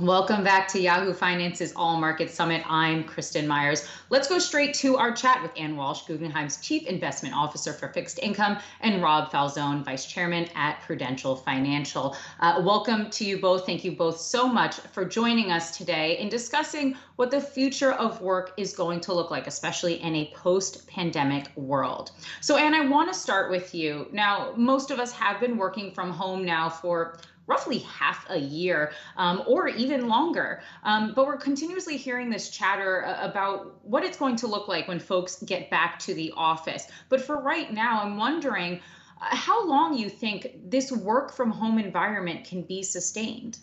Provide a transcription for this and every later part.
Welcome back to Yahoo Finance's All Market Summit. I'm Kristen Myers. Let's go straight to our chat with Anne Walsh, Guggenheim's Chief Investment Officer for Fixed Income, and Rob Falzon, Vice Chairman at Prudential Financial. Uh, welcome to you both. Thank you both so much for joining us today in discussing what the future of work is going to look like, especially in a post pandemic world. So, Anne, I want to start with you. Now, most of us have been working from home now for roughly half a year um, or even longer. Um, but we're continuously hearing this chatter uh, about what it's going to look like when folks get back to the office. But for right now, I'm wondering uh, how long you think this work from home environment can be sustained.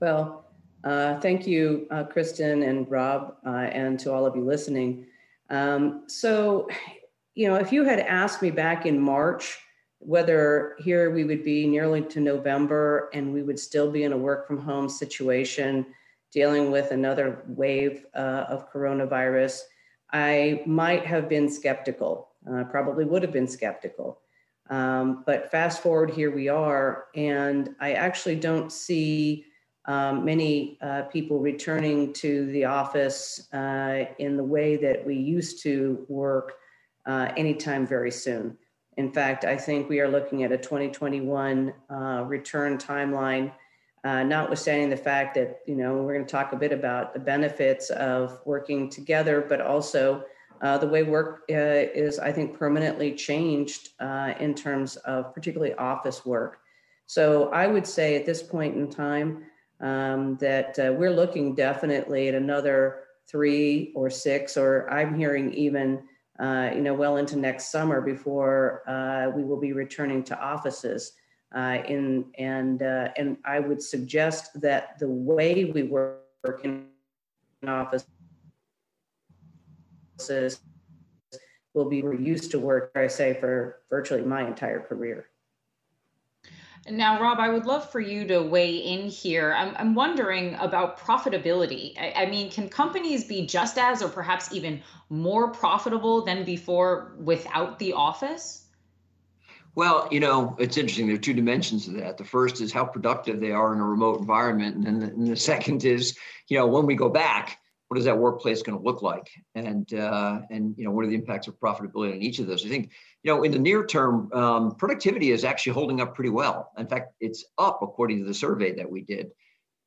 Well, uh, thank you, uh, Kristen and Rob, uh, and to all of you listening. Um, so, you know, if you had asked me back in March, whether here we would be nearly to November and we would still be in a work from home situation dealing with another wave uh, of coronavirus, I might have been skeptical. Uh, probably would have been skeptical. Um, but fast forward, here we are, and I actually don't see um, many uh, people returning to the office uh, in the way that we used to work uh, anytime very soon. In fact, I think we are looking at a 2021 uh, return timeline, uh, notwithstanding the fact that, you know, we're going to talk a bit about the benefits of working together, but also uh, the way work uh, is, I think, permanently changed uh, in terms of particularly office work. So I would say at this point in time um, that uh, we're looking definitely at another three or six, or I'm hearing even uh, you know, well into next summer before uh, we will be returning to offices. Uh, in and uh, and I would suggest that the way we work in offices will be we're used to work. I say for virtually my entire career. Now, Rob, I would love for you to weigh in here. I'm, I'm wondering about profitability. I, I, mean, can companies be just as or perhaps even more profitable than before without the office? Well, you know, it's interesting. There are two dimensions of that. The first is how productive they are in a remote environment. And then the, and the second is, you know, when we go back, what is that workplace going to look like? And uh, and you know what are the impacts of profitability on each of those? I think you know in the near term um, productivity is actually holding up pretty well. In fact it's up according to the survey that we did.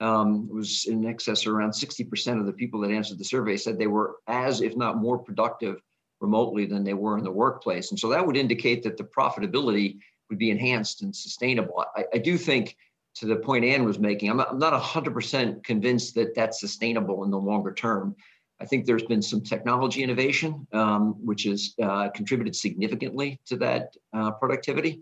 Um, it was in excess of around 60% of the people that answered the survey said they were as if not more productive remotely than they were in the workplace. And so that would indicate that the profitability would be enhanced and sustainable. I, I do think to the point Anne was making, I'm not, I'm not 100% convinced that that's sustainable in the longer term. I think there's been some technology innovation, um, which has uh, contributed significantly to that uh, productivity.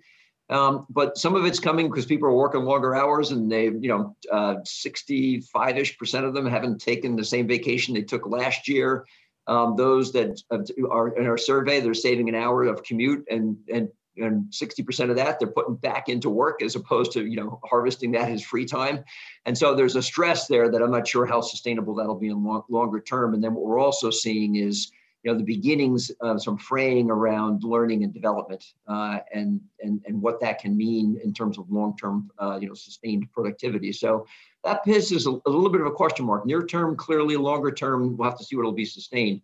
Um, but some of it's coming because people are working longer hours and they, you know, uh, 65-ish percent of them haven't taken the same vacation they took last year. Um, those that are in our survey, they're saving an hour of commute and, and and 60% of that they're putting back into work as opposed to you know harvesting that as free time. And so there's a stress there that i'm not sure how sustainable that'll be in long, longer term. And then what we're also seeing is you know the beginnings of some fraying around learning and development uh, and and and what that can mean in terms of long-term uh, you know sustained productivity. So that piece is a, a little bit of a question mark. Near term clearly longer term we'll have to see what will be sustained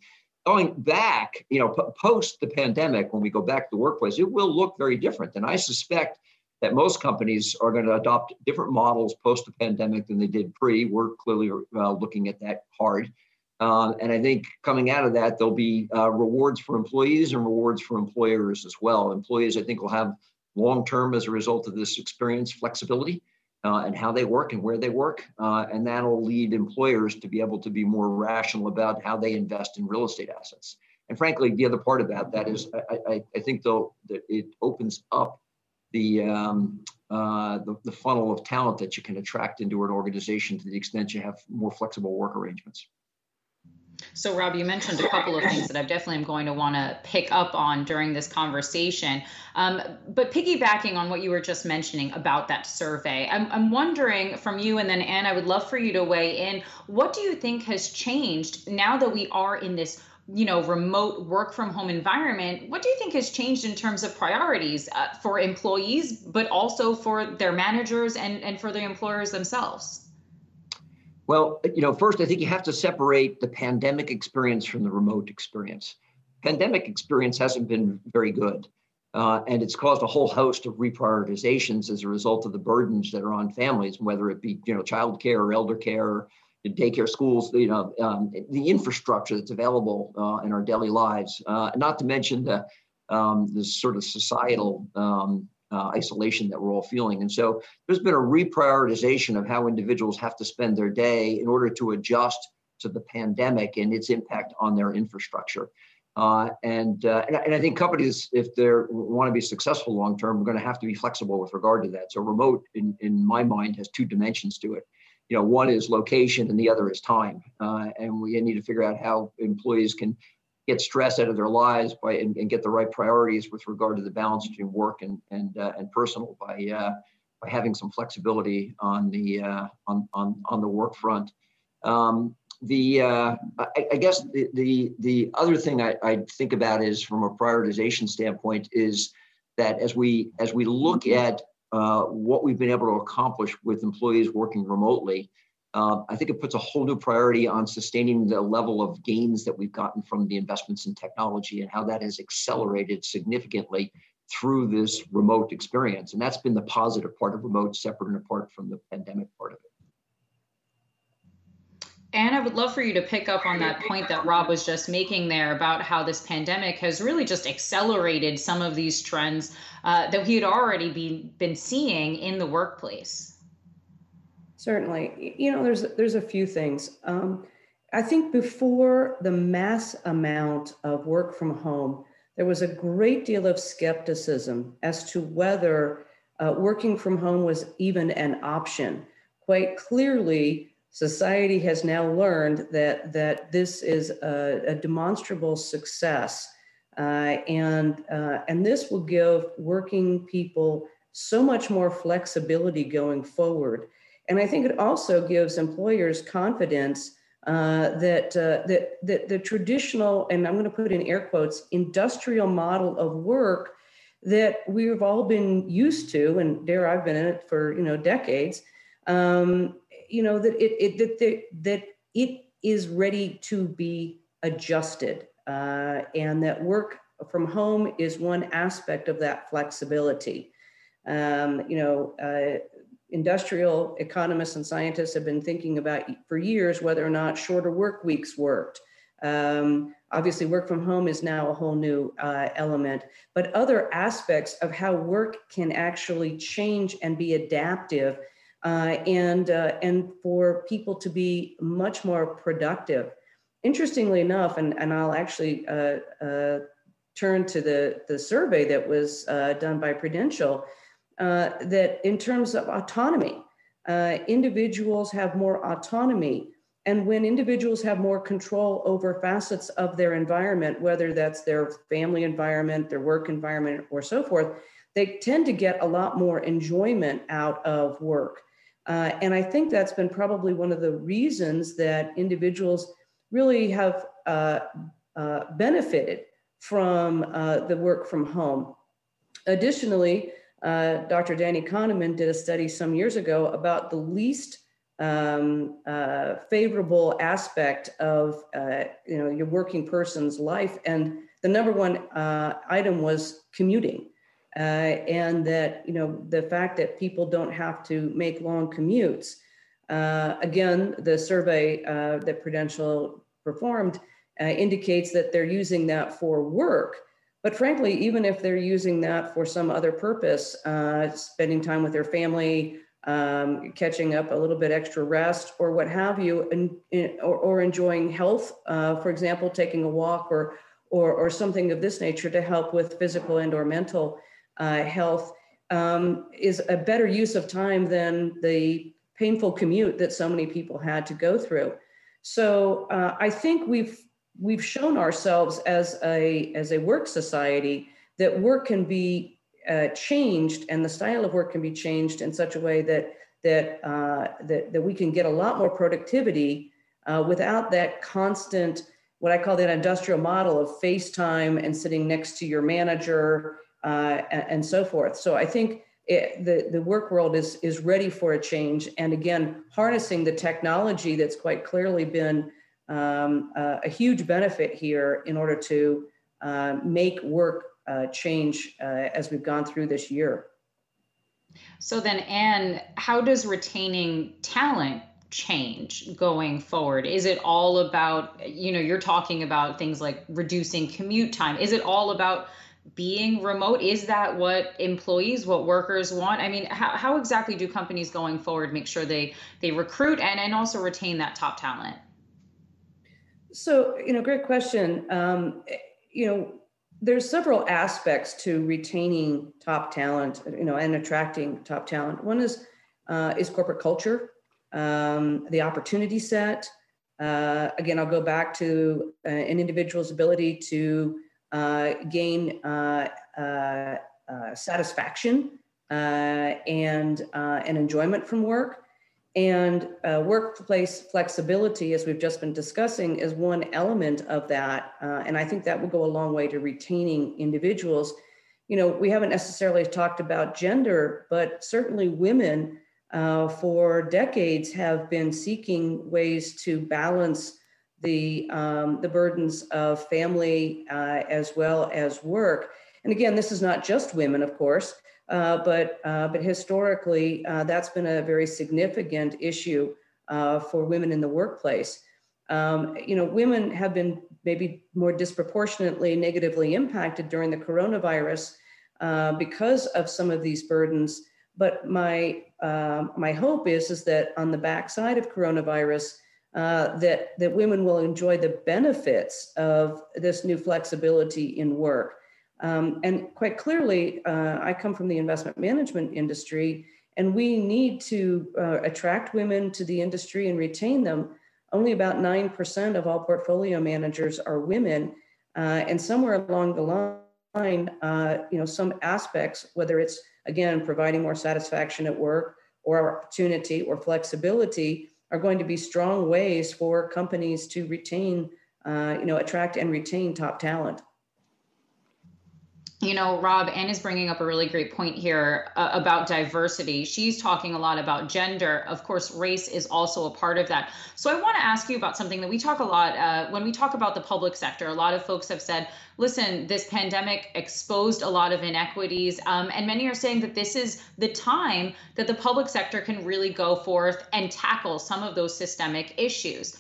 going back, you know, post the pandemic, when we go back to the workplace, it will look very different. And I suspect that most companies are going to adopt different models post the pandemic than they did pre. We're clearly uh, looking at that hard. Uh, and I think coming out of that, there'll be uh, rewards for employees and rewards for employers as well. Employees, I think, will have long term as a result of this experience flexibility uh, and how they work and where they work. Uh, and that'll lead employers to be able to be more rational about how they invest in real estate assets. And frankly, the other part about that is I, I, I think though that it opens up the, um, uh, the, the funnel of talent that you can attract into an organization to the extent you have more flexible work arrangements. So, Rob, you mentioned a couple of things that I definitely am going to want to pick up on during this conversation. Um, but piggybacking on what you were just mentioning about that survey, I'm, I'm wondering from you and then Ann, I would love for you to weigh in. What do you think has changed now that we are in this you know remote work from home environment what do you think has changed in terms of priorities uh, for employees but also for their managers and and for the employers themselves Well, you know, first, I think you have to separate the pandemic experience from the remote experience. Pandemic experience hasn't been very good. Uh, and it's caused a whole host of reprioritizations as a result of the burdens that are on families, whether it be you know child care or elder care, daycare schools, you know um, the infrastructure that's available uh, in our daily lives. Uh, not to mention the um, the sort of societal um, uh, isolation that we're all feeling. And so there's been a reprioritization of how individuals have to spend their day in order to adjust to the pandemic and its impact on their infrastructure. Uh, and, uh, and, and I think companies, if they want to be successful long term, are going to have to be flexible with regard to that. So remote, in, in my mind, has two dimensions to it. You know, one is location, and the other is time. Uh, and we need to figure out how employees can get stress out of their lives by and, and, get the right priorities with regard to the balance between work and and uh, and personal by uh, by having some flexibility on the uh, on on on the work front. Um, the uh, I, I, guess the, the the other thing I, I think about is from a prioritization standpoint is that as we as we look at uh, what we've been able to accomplish with employees working remotely, uh, I think it puts a whole new priority on sustaining the level of gains that we've gotten from the investments in technology and how that has accelerated significantly through this remote experience. And that's been the positive part of remote, separate and apart from the pandemic part of it. And I would love for you to pick up on that point that Rob was just making there about how this pandemic has really just accelerated some of these trends uh, that he had already be, been seeing in the workplace. Certainly, you know, there's there's a few things. Um, I think before the mass amount of work from home, there was a great deal of skepticism as to whether uh, working from home was even an option. Quite clearly, society has now learned that, that this is a, a demonstrable success. Uh, and, uh, and this will give working people so much more flexibility going forward. And I think it also gives employers confidence uh, that, uh, that, that the traditional, and I'm going to put in air quotes, industrial model of work that we've all been used to, and dare I've been in it for you know decades, um, you know that it, it that the, that it is ready to be adjusted, uh, and that work from home is one aspect of that flexibility. Um, you know, uh, industrial economists and scientists have been thinking about for years whether or not shorter work weeks worked. Um, obviously, work from home is now a whole new uh, element, but other aspects of how work can actually change and be adaptive uh, and, uh, and for people to be much more productive. Interestingly enough, and, and I'll actually uh, uh, turn to the, the survey that was uh, done by Prudential, that in terms of autonomy, individuals have more autonomy and when individuals have more control over facets of their environment, whether that's their family environment, their work environment, or so forth, they tend to get a lot more enjoyment out of work. Uh, and I think that's been probably one of the reasons that individuals really have uh, uh, benefited from uh, the work from home. Additionally, uh, Dr. Danny Kahneman did a study some years ago about the least um, uh, favorable aspect of you know your working person's life, and the number one item was commuting. Uh, and that you know the fact that people don't have to make long commutes. Uh, again, the survey uh, that Prudential performed uh, indicates that they're using that for work. But frankly, even if they're using that for some other purpose, uh, spending time with their family, um, catching up a little bit extra rest, or what have you, and, or, or enjoying health, uh, for example, taking a walk or, or, or something of this nature to help with physical and or mental uh, health um, is a better use of time than the painful commute that so many people had to go through. So uh, I think we've we've shown ourselves as a as a work society that work can be uh, changed and the style of work can be changed in such a way that that uh, that, that we can get a lot more productivity uh, without that constant what I call that industrial model of FaceTime and sitting next to your manager uh, and, and, so forth. So I think it, the, the work world is, is ready for a change. And again, harnessing the technology that's quite clearly been um, uh, a huge benefit here in order to uh, make work uh, change uh, as we've gone through this year. So then, Anne, how does retaining talent change going forward? Is it all about, you know, you're talking about things like reducing commute time. Is it all about being remote? Is that what employees, what workers want? I mean, how, how exactly do companies going forward make sure they they recruit and, and also retain that top talent? So, you know, great question. Um, you know, there's several aspects to retaining top talent, you know, and attracting top talent. One is uh, is corporate culture, um, the opportunity set. Uh, again, I'll go back to uh, an individual's ability to uh, gain uh, uh, satisfaction and and enjoyment from work. And uh, workplace flexibility, as we've just been discussing, is one element of that. Uh, and I think that will go a long way to retaining individuals. You know, we haven't necessarily talked about gender, but certainly women uh, for decades have been seeking ways to balance the, um, the burdens of family uh, as well as work. And again, this is not just women, of course. Uh, but, uh, but historically, uh, that's been a very significant issue uh, for women in the workplace. Um, you know, women have been maybe more disproportionately negatively impacted during the coronavirus uh, because of some of these burdens. But my um, my hope is is that on the backside of coronavirus, that that women will enjoy the benefits of this new flexibility in work. Um, and quite clearly, uh, I come from the investment management industry, and we need to uh, attract women to the industry and retain them. Only about 9% of all portfolio managers are women. Uh, and somewhere along the line, uh, you know, some aspects, whether it's again providing more satisfaction at work or opportunity or flexibility, are going to be strong ways for companies to retain, uh, you know, attract and retain top talent you know, Rob, Anne is bringing up a really great point here uh, about diversity. She's talking a lot about gender. Of course, race is also a part of that. So I want to ask you about something that we talk a lot uh, when we talk about the public sector. A lot of folks have said, listen, this pandemic exposed a lot of inequities. Um, and many are saying that this is the time that the public sector can really go forth and tackle some of those systemic issues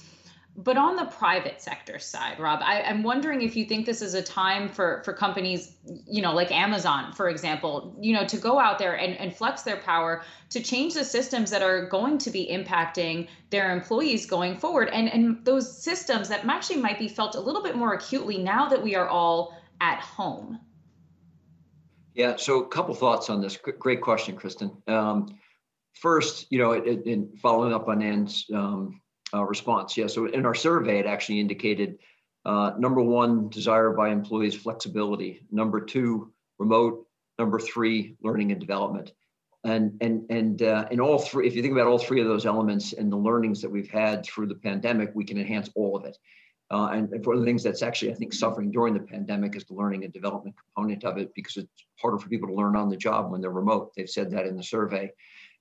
but on the private sector side, Rob, I, am wondering if you think this is a time for for companies, you know, like Amazon, for example, you know, to go out there and, and flex their power to change the systems that are going to be impacting their employees going forward, and and those systems that actually might be felt a little bit more acutely now that we are all at home. Yeah, so a couple thoughts on this. Great question, Kristen. Um, first, you know, in following up on Anne's um, uh, response. Yeah, so in our survey, it actually indicated uh, number one, desire by employees flexibility. Number two, remote. Number three, learning and development. And and and uh, in all three, if you think about all three of those elements and the learnings that we've had through the pandemic, we can enhance all of it. Uh, and, and, one of the things that's actually, I think, suffering during the pandemic is the learning and development component of it because it's harder for people to learn on the job when they're remote. They've said that in the survey.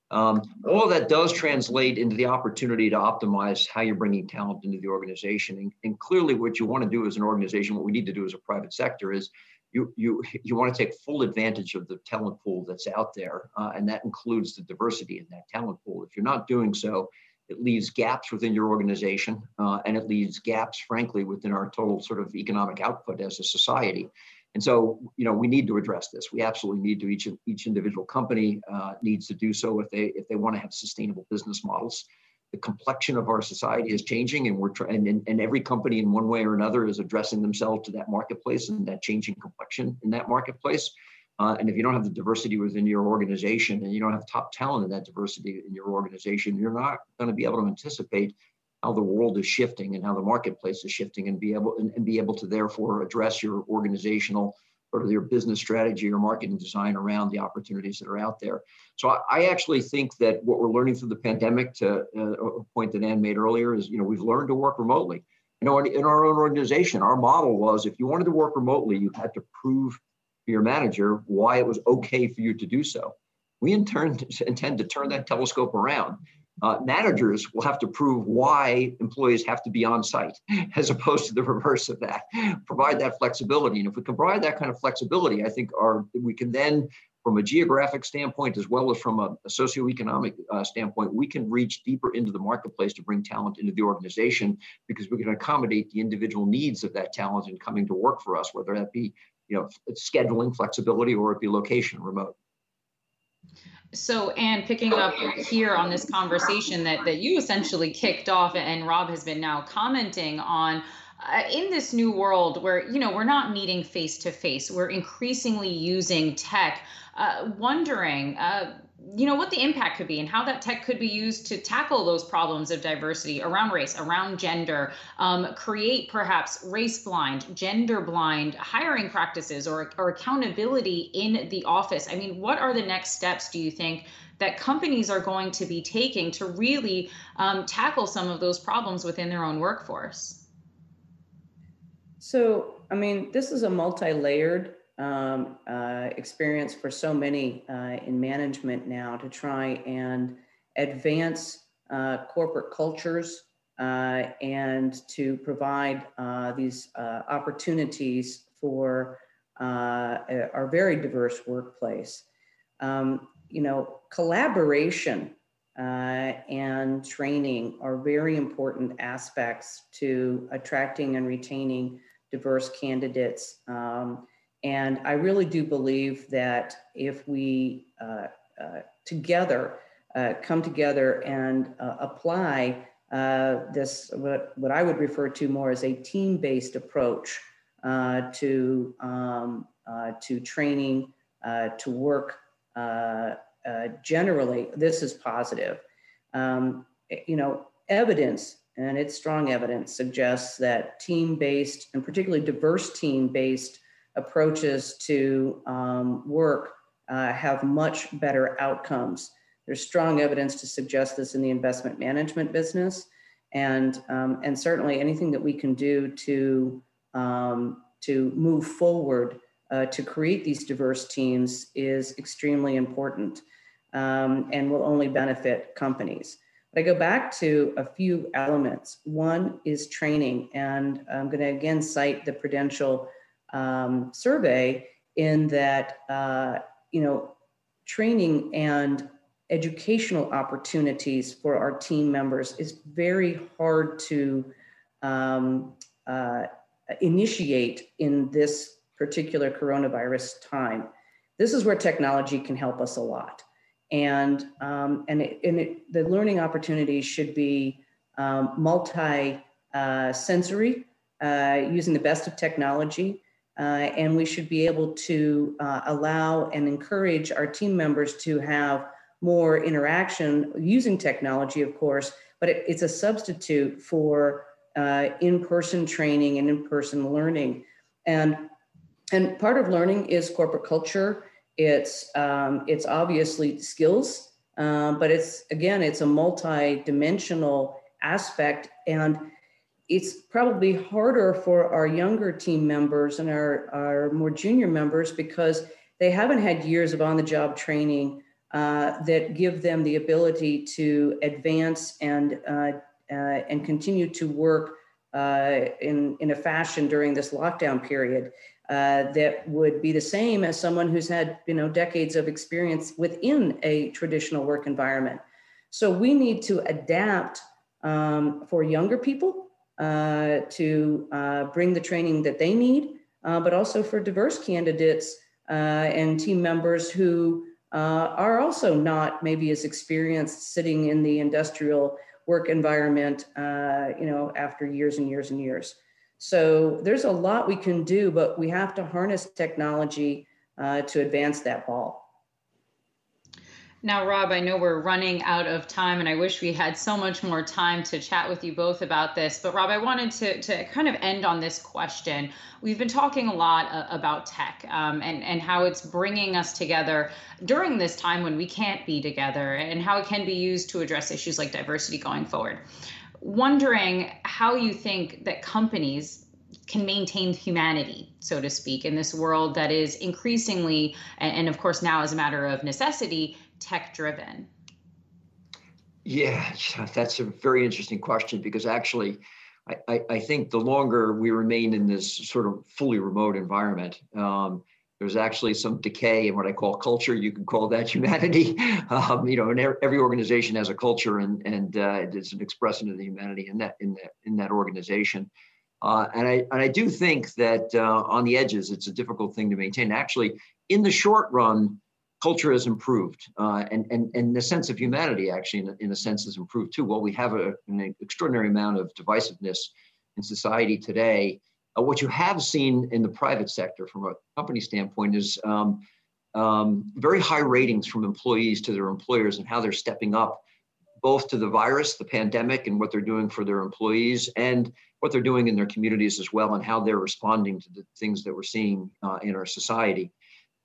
Um, all that does translate into the opportunity to optimize how you're bringing talent into the organization. And, and, clearly, what you want to do as an organization, what we need to do as a private sector, is you you you want to take full advantage of the talent pool that's out there, uh, and that includes the diversity in that talent pool. If you're not doing so, it leaves gaps within your organization, uh, and it leaves gaps, frankly, within our total sort of economic output as a society. And so, you know, we need to address this. We absolutely need to. Each each individual company uh, needs to do so if they if they want to have sustainable business models. The complexion of our society is changing, and we're trying. And, and every company, in one way or another, is addressing themselves to that marketplace and that changing complexion in that marketplace. Uh, and if you don't have the diversity within your organization and you don't have top talent in that diversity in your organization, you're not going to be able to anticipate how the world is shifting and how the marketplace is shifting and be able and, and be able to therefore address your organizational or your business strategy or marketing design around the opportunities that are out there. So I, I actually think that what we're learning through the pandemic, to uh, a point that Anne made earlier, is you know we've learned to work remotely. You know, in, in our own organization, our model was if you wanted to work remotely, you had to prove to your manager why it was okay for you to do so. we intend, intend to turn that telescope around. Uh, managers will have to prove why employees have to be on site as opposed to the reverse of that. Provide that flexibility. And if we can provide that kind of flexibility i think our we can then from a geographic standpoint as well as from a, a socioeconomic uh, standpoint we can reach deeper into the marketplace to bring talent into the organization because we can accommodate the individual needs of that talent in coming to work for us whether that be you know scheduling flexibility or it be location remote so, Anne, picking up here on this conversation that, that you essentially kicked off and Rob has been now commenting on, uh, in this new world where, you know, we're not meeting face to face, we're increasingly using tech, uh, wondering, uh, you know what the impact could be and how that tech could be used to tackle those problems of diversity around race around gender um, create perhaps race blind gender blind hiring practices or, or accountability in the office. I mean what are the next steps do you think that companies are going to be taking to really um, tackle some of those problems within their own workforce? So i mean this is a multi-layered um, uh, experience for so many uh, in management now to try and advance uh, corporate cultures uh, and to provide uh, these uh, opportunities for our very diverse workplace. Um, you know, collaboration and training are very important aspects to attracting and retaining diverse candidates. Um, and I really do believe that if we uh, uh, together uh, come together and uh, apply uh, this, what, what I would refer to more as a team based approach to, um, to training, to work generally, this is positive. Um, you know, evidence and it's strong evidence suggests that team based and particularly diverse team based approaches to um, work uh, have much better outcomes. There's strong evidence to suggest this in the investment management business, and um, and certainly anything that we can do to um, to move forward uh, to create these diverse teams is extremely important, um, and will only benefit companies. But I go back to a few elements. One is training, and I'm going to again cite the Prudential um, survey in that uh, you know training and educational opportunities for our team members is very hard to um, uh, initiate in this particular coronavirus time. This is where technology can help us a lot, and um, and, it, and it, the learning opportunities should be um, multi uh, sensory, uh, using the best of technology. Uh, and we should be able to uh, allow and encourage our team members to have more interaction using technology, of course, but it, it's a substitute for uh, in-person training and in-person learning. And, and part of learning is corporate culture. It's, um, it's obviously skills, um, but it's, again, it's a multi-dimensional aspect. And it's probably harder for our younger team members and our, our more junior members because they haven't had years of on the job training uh, that give them the ability to advance and, uh, uh, and continue to work uh, in, in a fashion during this lockdown period uh, that would be the same as someone who's had you know decades of experience within a traditional work environment. So we need to adapt um, for younger people uh, to uh, bring the training that they need, uh, but also for diverse candidates uh, and team members who uh, are also not maybe as experienced sitting in the industrial work environment, you know, after years and years and years. So there's a lot we can do, but we have to harness technology to advance that ball. Now, Rob, I know we're running out of time and I wish we had so much more time to chat with you both about this. But, Rob, I wanted to, to kind of end on this question. We've been talking a lot uh, about tech um, and, and how it's bringing us together during this time when we can't be together and how it can be used to address issues like diversity going forward. Wondering how you think that companies can maintain humanity, so to speak, in this world that is increasingly, and, of course now as a matter of necessity, tech driven? Yeah, that's a very interesting question because actually, I, I, think the longer we remain in this sort of fully remote environment, um, there's actually some decay in what I call culture. You can call that humanity. Um, you know, and every organization has a culture, and and uh, it's an expression of the humanity in that in that in that organization. Uh, and I and I do think that uh, on the edges, it's a difficult thing to maintain. Actually, in the short run, culture has improved uh, and, and, and the sense of humanity actually in, in a sense has improved too. While we have a, an extraordinary amount of divisiveness in society today, uh, what you have seen in the private sector from a company standpoint is um, um, very high ratings from employees to their employers and how they're stepping up both to the virus, the pandemic, and what they're doing for their employees and what they're doing in their communities as well and how they're responding to the things that we're seeing uh, in our society.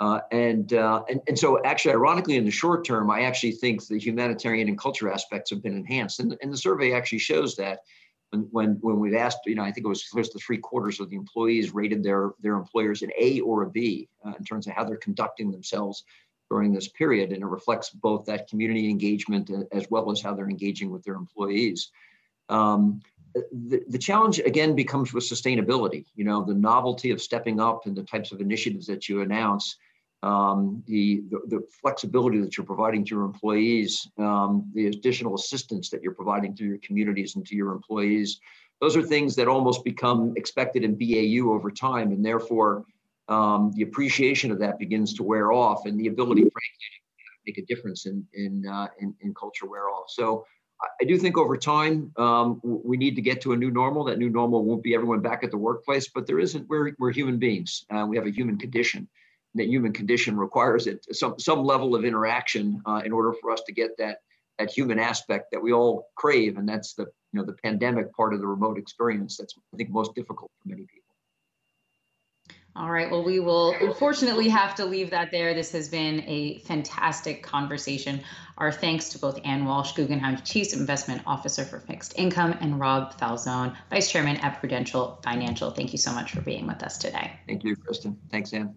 Uh, and, uh, and, and so actually, ironically, in the short term, I actually think the humanitarian and culture aspects have been enhanced. And, and the survey actually shows that when, when, when we've asked, you know, I think it was close to three quarters of the employees rated their, their employers an A or a B uh, in terms of how they're conducting themselves during this period. And it reflects both that community engagement as well as how they're engaging with their employees. Um, the, the challenge again becomes with sustainability, you know, the novelty of stepping up and the types of initiatives that you announce um, the, the, the, flexibility that you're providing to your employees, um, the additional assistance that you're providing to your communities and to your employees. Those are things that almost become expected in BAU over time, and therefore um, the appreciation of that begins to wear off, and the ability, frankly, to make a difference in in uh, in, in, culture wear off. So. I do think over time um, we need to get to a new normal. That new normal won't be everyone back at the workplace, but there isn't. We're, we're human beings. Uh, we have a human condition the human condition requires it some some level of interaction uh, in order for us to get that that human aspect that we all crave, and that's the you know the pandemic part of the remote experience. That's I think most difficult for many people. All right. Well, we will unfortunately have to leave that there. This has been a fantastic conversation. Our thanks to both Anne Walsh, Guggenheim Chief Investment Officer for Fixed Income, and Rob Falzon, Vice Chairman at Prudential Financial. Thank you so much for being with us today. Thank you, Kristen. Thanks, Anne.